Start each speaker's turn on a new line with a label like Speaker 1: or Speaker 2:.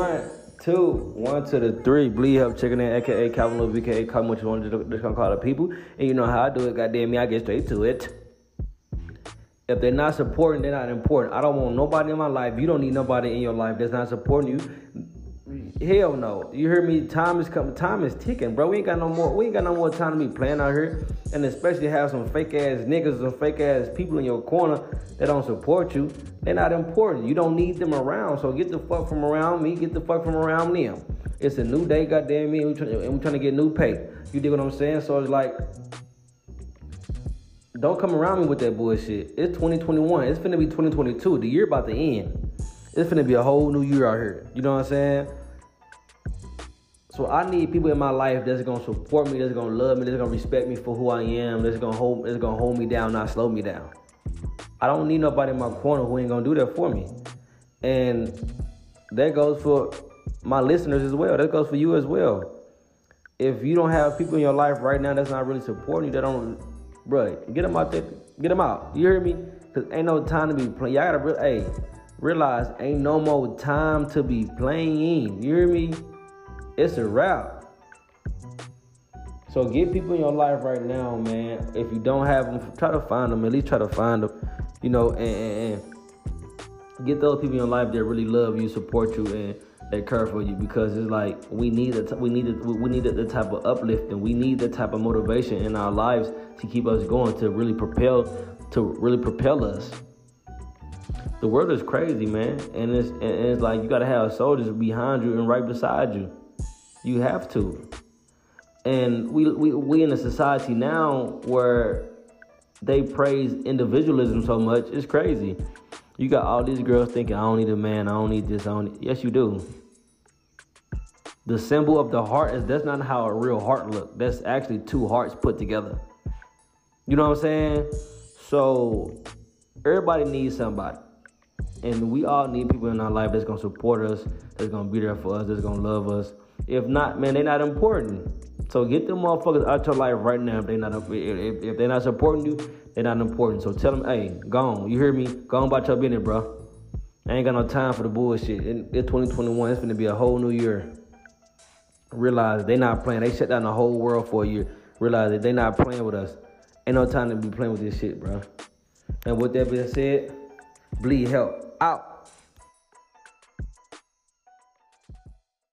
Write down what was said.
Speaker 1: One, two, one to the three. Bleed help checking in, aka Calvin Love, aka Come what you want to just gonna call the people. And you know how I do it, goddamn me, I get straight to it. If they're not supporting, they're not important. I don't want nobody in my life. You don't need nobody in your life that's not supporting you. Hell no. You hear me? Time is coming. Time is ticking, bro. We ain't got no more. We ain't got no more time to be playing out here, and especially have some fake ass niggas and fake ass people in your corner that don't support you. They're not important. You don't need them around. So get the fuck from around me. Get the fuck from around them. It's a new day, goddamn me, and we trying, and we trying to get new pay. You dig what I'm saying? So it's like. Don't come around me with that bullshit. It's 2021. It's finna be 2022. The year about to end. It's finna be a whole new year out here. You know what I'm saying? So I need people in my life that's gonna support me, that's gonna love me, that's gonna respect me for who I am, that's gonna hold, that's gonna hold me down, not slow me down. I don't need nobody in my corner who ain't gonna do that for me. And that goes for my listeners as well. That goes for you as well. If you don't have people in your life right now that's not really supporting you, that don't, bro, get them out there, get them out. You hear me? Cause ain't no time to be playing. Y'all gotta, re- hey, realize ain't no more time to be playing. You hear me? It's a wrap. So get people in your life right now, man. If you don't have them, try to find them. At least try to find them. You know, and, and, get those people in your life that really love you, support you, and that care for you. Because it's like we need a, we need a, we need the type of uplifting. We need the type of motivation in our lives to keep us going, to really propel, to really propel us. The world is crazy, man, and it's and it's like you gotta have soldiers behind you and right beside you. You have to. And we, we, we in a society now where they praise individualism so much, it's crazy. You got all these girls thinking, I don't need a man, I don't need this, I don't need... Yes, you do. The symbol of the heart is that's not how a real heart look. That's actually two hearts put together. You know what I'm saying? So everybody needs somebody. And we all need people in our life that's gonna support us, that's gonna be there for us, that's gonna love us. If not, man, they're not important. So get them motherfuckers out your life right now. If they not if, if they're not supporting you, they're not important. So tell them, hey, go on. You hear me? Go on about your business, bro. I ain't got no time for the bullshit. In 2021, it's gonna be a whole new year. Realize they not playing. They shut down the whole world for a year. Realize that they not playing with us. Ain't no time to be playing with this shit, bro. And with that being said, bleed help out.